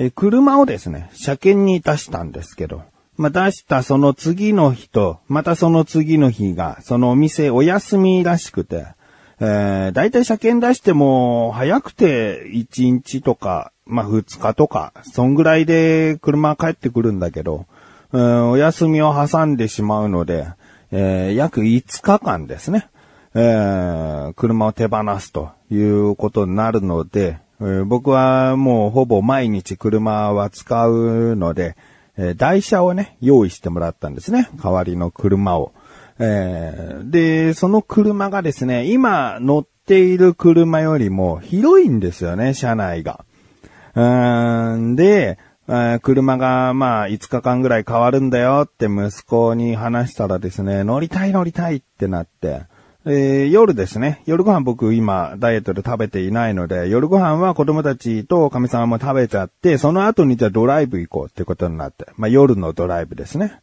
え車をですね、車検に出したんですけど、まあ、出したその次の日と、またその次の日が、そのお店お休みらしくて、えー、だいたい車検出しても、早くて1日とか、まあ、2日とか、そんぐらいで車帰ってくるんだけど、うん、お休みを挟んでしまうので、えー、約5日間ですね。えー、車を手放すということになるので、僕はもうほぼ毎日車は使うので、え台車をね、用意してもらったんですね。代わりの車を。えーで、その車がですね、今乗っている車よりも広いんですよね、車内が。うーんで、え車がまあ5日間ぐらい変わるんだよって息子に話したらですね、乗りたい乗りたいってなって、えー夜ですね、夜ご飯僕今ダイエットで食べていないので、夜ご飯は子供たちと神様も食べちゃって、その後にじゃあドライブ行こうってことになって、まあ夜のドライブですね。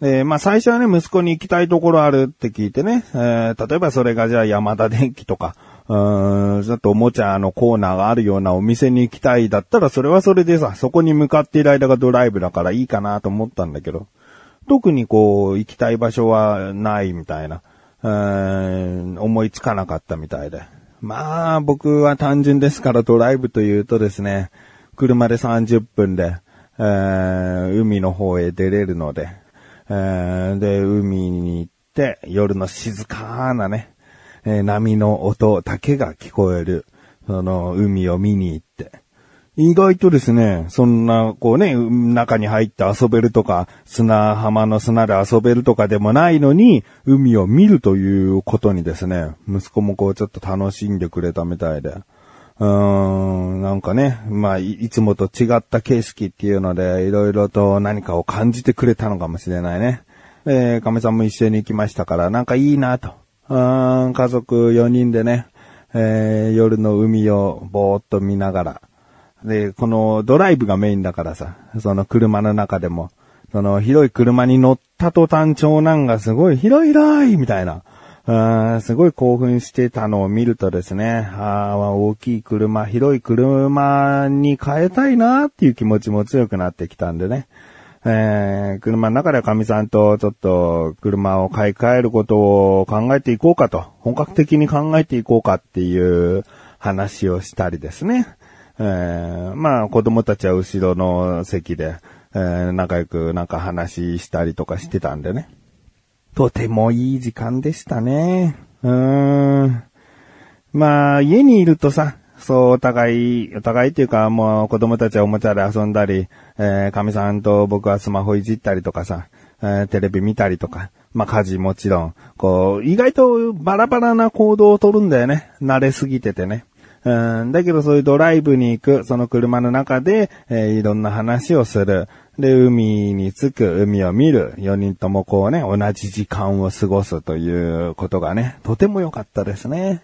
で、まあ最初はね、息子に行きたいところあるって聞いてね、えー例えばそれがじゃあ山田電機とか、うーん、ちょっとおもちゃのコーナーがあるようなお店に行きたいだったら、それはそれでさ、そこに向かっている間がドライブだからいいかなと思ったんだけど、特にこう、行きたい場所はないみたいな、うん思いつかなかったみたいで。まあ、僕は単純ですからドライブというとですね、車で30分で、えー海の方へ出れるので、えーで、海に行って、夜の静かなね、えー波の音だけが聞こえる、その、海を見に行って。意外とですね、そんな、こうね、中に入って遊べるとか、砂浜の砂で遊べるとかでもないのに、海を見るということにですね、息子もこうちょっと楽しんでくれたみたいで。うーん、なんかね、まあい、つもと違った景色っていうので、いろいろと何かを感じてくれたのかもしれないね。えー、亀さんも一緒に行きましたから、なんかいいなと。うーん、家族4人でね、えー、夜の海をぼーっと見ながら、で、このドライブがメインだからさ、その車の中でも、その広い車に乗った途端長男がすごい広い広いみたいな、あすごい興奮してたのを見るとですね、あー大きい車、広い車に変えたいなっていう気持ちも強くなってきたんでね。えー車の中では神さんとちょっと車を買い替えることを考えていこうかと、本格的に考えていこうかっていう話をしたりですね。えーまあ子供たちは後ろの席で、えー仲良くなんか話したりとかしてたんでね。とてもいい時間でしたね。うーん。まあ、家にいるとさ、そう、お互い、お互いっていうか、もう子供たちはおもちゃで遊んだり、えー、神さんと僕はスマホいじったりとかさ、えーテレビ見たりとか、まあ家事もちろん、こう、意外とバラバラな行動をとるんだよね。慣れすぎててね。うん、だけどそういうドライブに行く、その車の中で、えーいろんな話をする。で、海に着く、海を見る。4人ともこうね、同じ時間を過ごすということがね、とても良かったですね。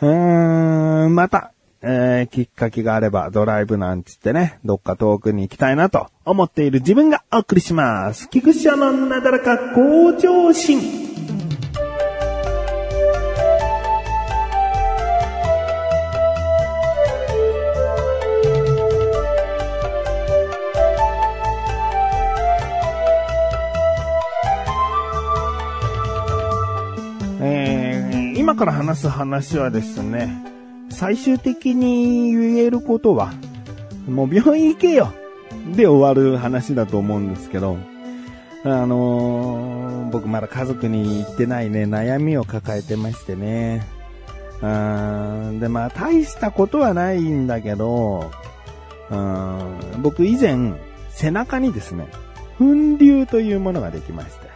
うーん、また、えーきっかけがあればドライブなんつってね、どっか遠くに行きたいなと思っている自分がお送りします。菊池のなだらか向上心。今から話す話はですね、最終的に言えることは、もう病院行けよで終わる話だと思うんですけど、あのー僕まだ家族に言ってないね、悩みを抱えてましてね。うんで、まあ、大したことはないんだけど、うん僕以前、背中にですね、粉瘤というものができまして。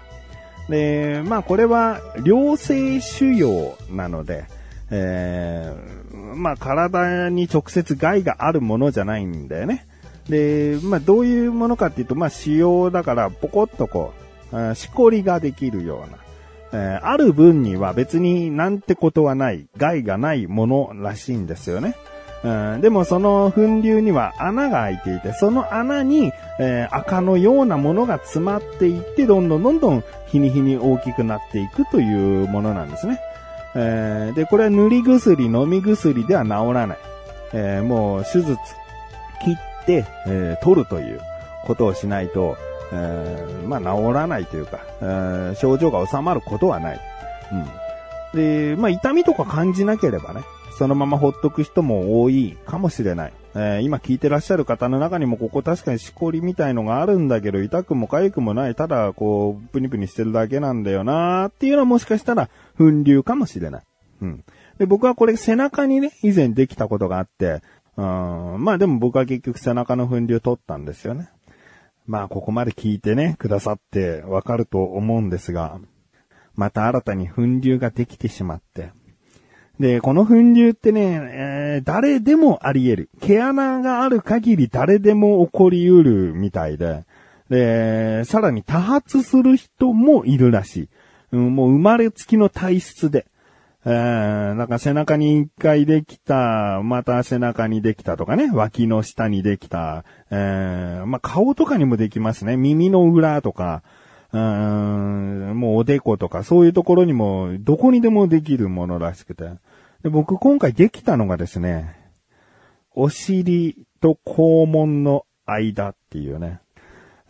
で、まあこれは良性腫瘍なので、えーまあ体に直接害があるものじゃないんだよね。で、まあどういうものかっていうと、まあ腫瘍だからポコッとこう、しこりができるような、えーある分には別になんてことはない、害がないものらしいんですよね。ん、でもその粉瘤には穴が開いていて、その穴に、えー赤のようなものが詰まっていって、どんどんどんどん日に日に大きくなっていくというものなんですね。えーで、これは塗り薬、飲み薬では治らない。えーもう手術、切って、え取るということをしないと、えまあ、治らないというか、え症状が収まることはない。うん。で、まあ、痛みとか感じなければね、そのままほっとく人も多いかもしれない。えー今聞いてらっしゃる方の中にもここ確かにしこりみたいのがあるんだけど、痛くも痒くもない、ただこう、プニプニしてるだけなんだよなーっていうのはもしかしたら、粉瘤かもしれない。うん。で、僕はこれ背中にね、以前できたことがあって、うん、まあでも僕は結局背中の粉瘤取ったんですよね。まあここまで聞いてね、くださってわかると思うんですが、また新たに粉瘤ができてしまって。で、この粉瘤ってね、えー誰でもあり得る。毛穴がある限り誰でも起こり得るみたいで。で、さらに多発する人もいるらしい。うん、もう生まれつきの体質で。えー、なんか背中に一回できた、また背中にできたとかね、脇の下にできた、えー、まあ、顔とかにもできますね。耳の裏とか、うん、もうおでことか、そういうところにも、どこにでもできるものらしくて。で僕今回できたのがですね、お尻と肛門の間っていうね。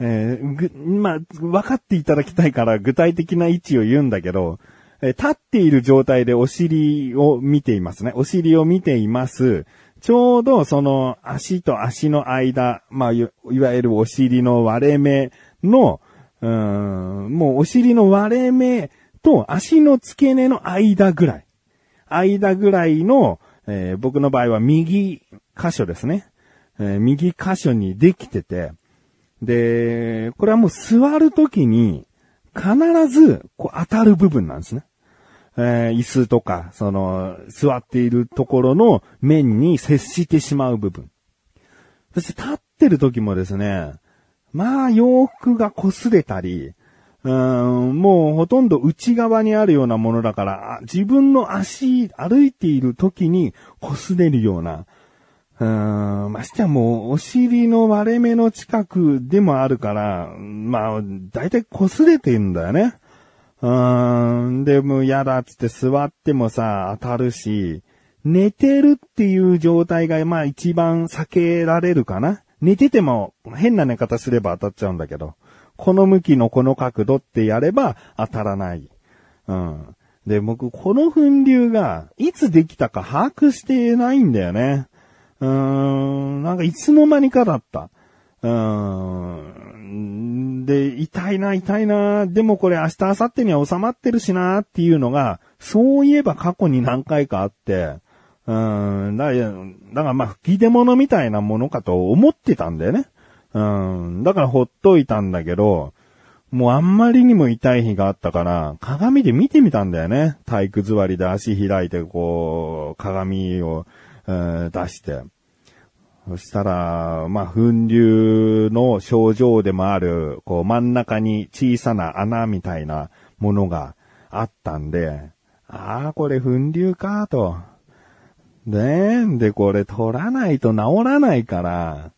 えーぐ、まあ、分かっていただきたいから具体的な位置を言うんだけど、えー立っている状態でお尻を見ていますね。お尻を見ています。ちょうどその足と足の間、まあ、いわゆるお尻の割れ目の、うん、もうお尻の割れ目と足の付け根の間ぐらい。間ぐらいの、えー僕の場合は右箇所ですね。えー右箇所にできてて、で、これはもう座るときに必ずこう当たる部分なんですね。えー椅子とか、その、座っているところの面に接してしまう部分。そして立ってる時もですね、まあ洋服が擦れたり、うん、もうほとんど内側にあるようなものだから、自分の足、歩いている時に擦れるような、うーん、ましてやもうお尻の割れ目の近くでもあるから、まあ、だいたい擦れてんだよね。うん、でも嫌だっつって座ってもさ、当たるし、寝てるっていう状態がまあ一番避けられるかな。寝てても変な寝方すれば当たっちゃうんだけど、この向きのこの角度ってやれば当たらない。うん。で、僕、この粉瘤がいつできたか把握してないんだよね。うーん、なんかいつの間にかだった。うーん。で、痛いな、痛いな、でもこれ明日、明後日には収まってるしなっていうのが、そういえば過去に何回かあって、うん、だから、だからまあ吹き出物みたいなものかと思ってたんだよね。うん、だからほっといたんだけど、もうあんまりにも痛い日があったから、鏡で見てみたんだよね。体育座りで足開いて、こう、鏡を、えー出して。そしたら、まあ、粉瘤の症状でもある、こう、真ん中に小さな穴みたいなものがあったんで、ああ、これ粉瘤か、と。ねえ、で、これ取らないと治らないから、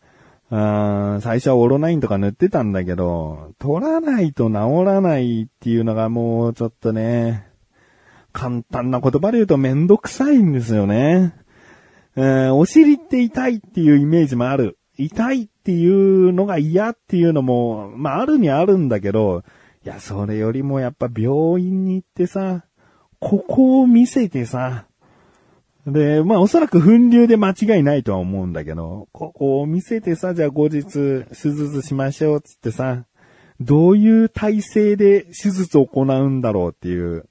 あ最初はオロナインとか塗ってたんだけど、取らないと治らないっていうのがもうちょっとね、簡単な言葉で言うとめんどくさいんですよね。えーお尻って痛いっていうイメージもある。痛いっていうのが嫌っていうのも、まああるにあるんだけど、いや、それよりもやっぱ病院に行ってさ、ここを見せてさ、で、まあおそらく粉瘤で間違いないとは思うんだけど、ここを見せてさ、じゃあ後日手術しましょうつってさ、どういう体勢で手術を行うんだろうっていう。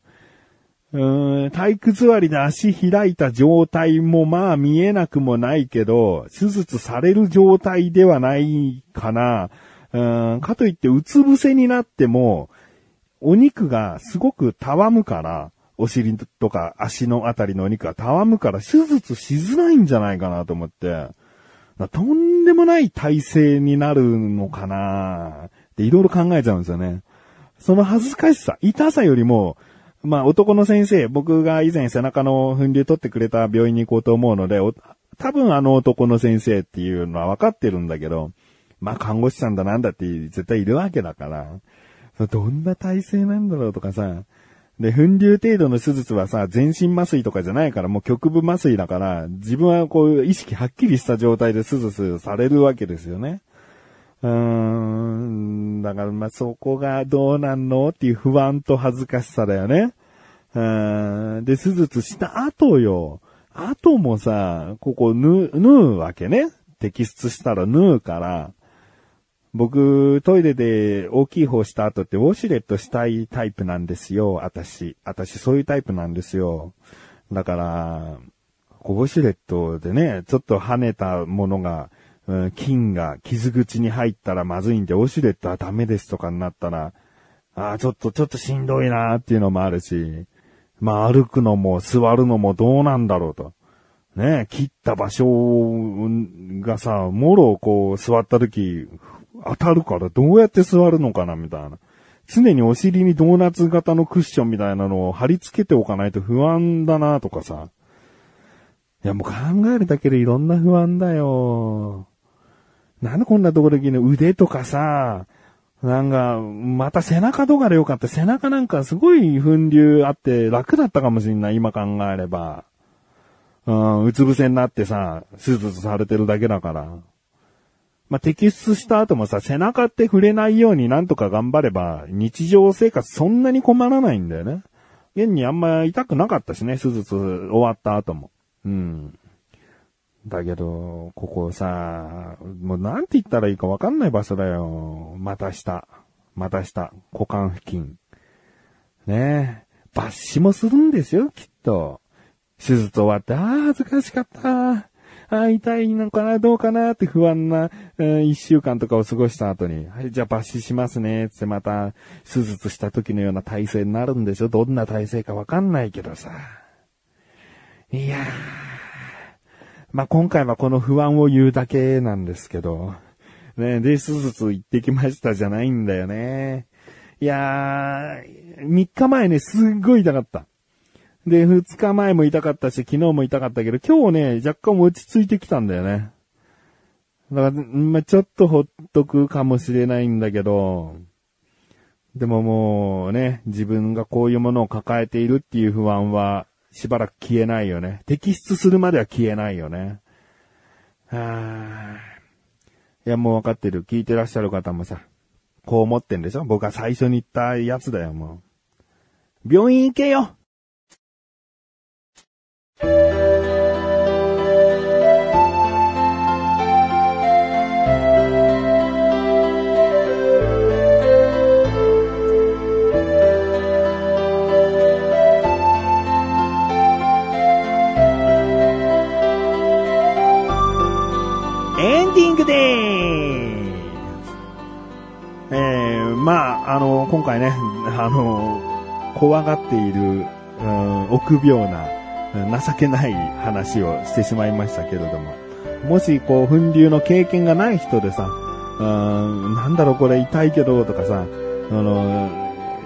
うーん体育座りで足開いた状態もまあ見えなくもないけど、手術される状態ではないかな。うんかといってうつ伏せになっても、お肉がすごくたわむから、お尻とか足のあたりのお肉がたわむから手術しづらいんじゃないかなと思って、とんでもない体勢になるのかな。っていろいろ考えちゃうんですよね。その恥ずかしさ、痛さよりも、まあ男の先生、僕が以前背中の粉瘤取ってくれた病院に行こうと思うので、多分あの男の先生っていうのは分かってるんだけど、まあ看護師さんだなんだって絶対いるわけだから、どんな体勢なんだろうとかさ、で、粉流程度の手術はさ、全身麻酔とかじゃないから、もう局部麻酔だから、自分はこう、意識はっきりした状態で手術されるわけですよね。うーん、だからまあそこがどうなんのっていう不安と恥ずかしさだよね。うーん、で、手術した後よ。後もさ、ここ縫う、縫うわけね。摘出したら縫うから、僕、トイレで大きい方した後ってウォシュレットしたいタイプなんですよ、私。私、そういうタイプなんですよ。だから、ウォシュレットでね、ちょっと跳ねたものが、うん菌が傷口に入ったらまずいんで、ウォシュレットはダメですとかになったら、ああ、ちょっと、ちょっとしんどいなーっていうのもあるし、まあ歩くのも座るのもどうなんだろうと。ね切った場所がさ、もろこう座った時、当たるからどうやって座るのかなみたいな。常にお尻にドーナツ型のクッションみたいなのを貼り付けておかないと不安だなとかさ。いやもう考えるだけでいろんな不安だよ。なんでこんなところで腕とかさ、なんか、また背中とかでよかった。背中なんかすごい粉流あって楽だったかもしんない、今考えれば。うん、うつ伏せになってさ、手術されてるだけだから。まあ、摘出した後もさ、背中って触れないようになんとか頑張れば、日常生活そんなに困らないんだよね。現にあんま痛くなかったしね、手術終わった後も。うん。だけど、ここさ、もうなんて言ったらいいかわかんない場所だよ。また下。また下。股間付近。ねえ。抜歯もするんですよ、きっと。手術終わって、ああ、恥ずかしかった。ああ、痛いのかな、どうかなって不安な、うん一週間とかを過ごした後に、はい、じゃあ抜歯しますね、つってまた、手術した時のような体勢になるんでしょ？どんな体勢かわかんないけどさ。いやー。まあ、今回はこの不安を言うだけなんですけど、ね、で、手術行ってきましたじゃないんだよね。いやー、3日前ね、すっごい痛かった。で、2日前も痛かったし、昨日も痛かったけど、今日ね、若干落ち着いてきたんだよね。だから、まあ、ちょっとほっとくかもしれないんだけど、でももうね、自分がこういうものを抱えているっていう不安は、しばらく消えないよね。摘出するまでは消えないよね。はあ。いや、もうわかってる。聞いてらっしゃる方もさ、こう思ってんでしょ？僕が最初に言ったやつだよ、もう。病院行けよあ、の、今回ね、あの、怖がっている、うん、臆病な、情けない話をしてしまいましたけれども、もし、こう、粉流の経験がない人でさ、うん、なんだろうこれ痛いけど、とかさ、あの、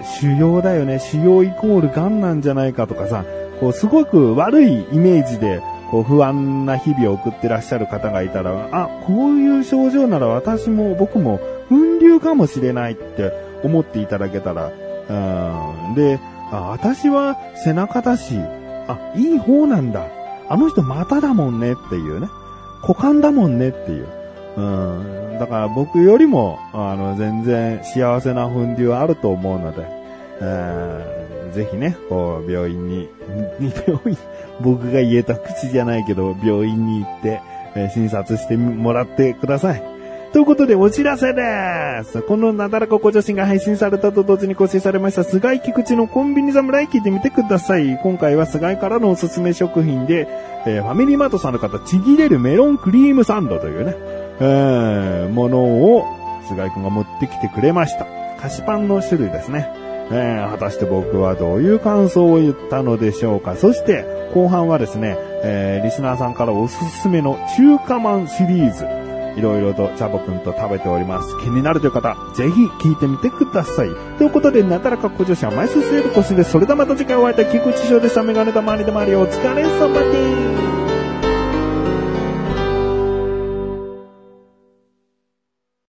腫瘍だよね、腫瘍イコール癌なんじゃないかとかさ、こう、すごく悪いイメージで、こう、不安な日々を送ってらっしゃる方がいたら、あ、こういう症状なら私も僕も粉流かもしれないって思っていただけたら、うん、で、あ、私は背中だし、あ、いい方なんだ。あの人股だもんねっていうね。股間だもんねっていう。うん。だから僕よりも、あの、全然幸せな粉流あると思うので、うんぜひね、こう、病院に、病院、僕が言えた口じゃないけど、病院に行って、え診察してもらってください。ということで、お知らせです。このなだらかご女子が配信されたと同時に更新されました、菅井菊池のコンビニ侍聞いてみてください。今回は菅井からのおすすめ食品で、えーファミリーマートさんの方、ちぎれるメロンクリームサンドというね、えーものを菅井くんが持ってきてくれました。菓子パンの種類ですね。えー果たして僕はどういう感想を言ったのでしょうか。そして、後半はですね、えーリスナーさんからおすすめの中華まんシリーズ、いろいろとチャボくんと食べております。気になるという方、ぜひ聞いてみてください。ということで、なだらか小女子は毎週水曜日更新です。それではまた次回お会いいたい菊池翔でした。メガネたまりでまりお疲れ様です。